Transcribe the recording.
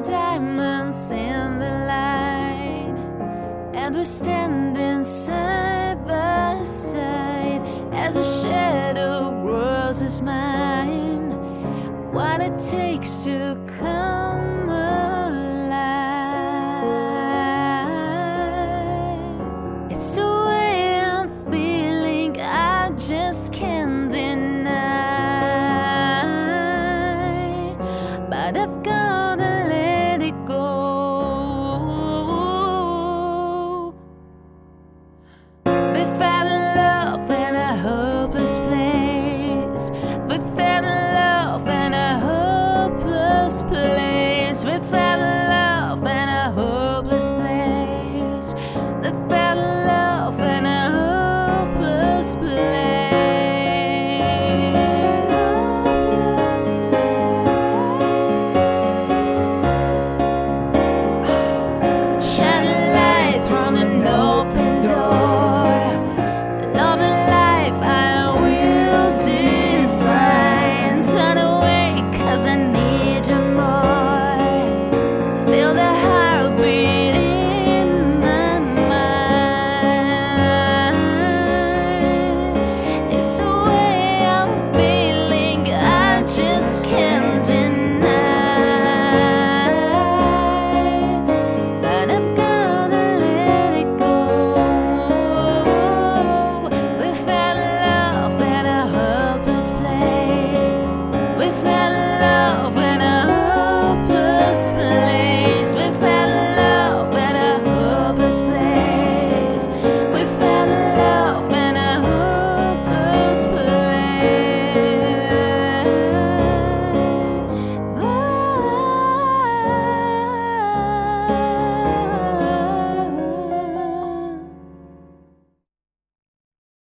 diamonds in the light, and we're standing side by side as a shadow grows Is mine. What it takes to come alive. It's the way I'm feeling, I just can't deny. But I've hopeless place.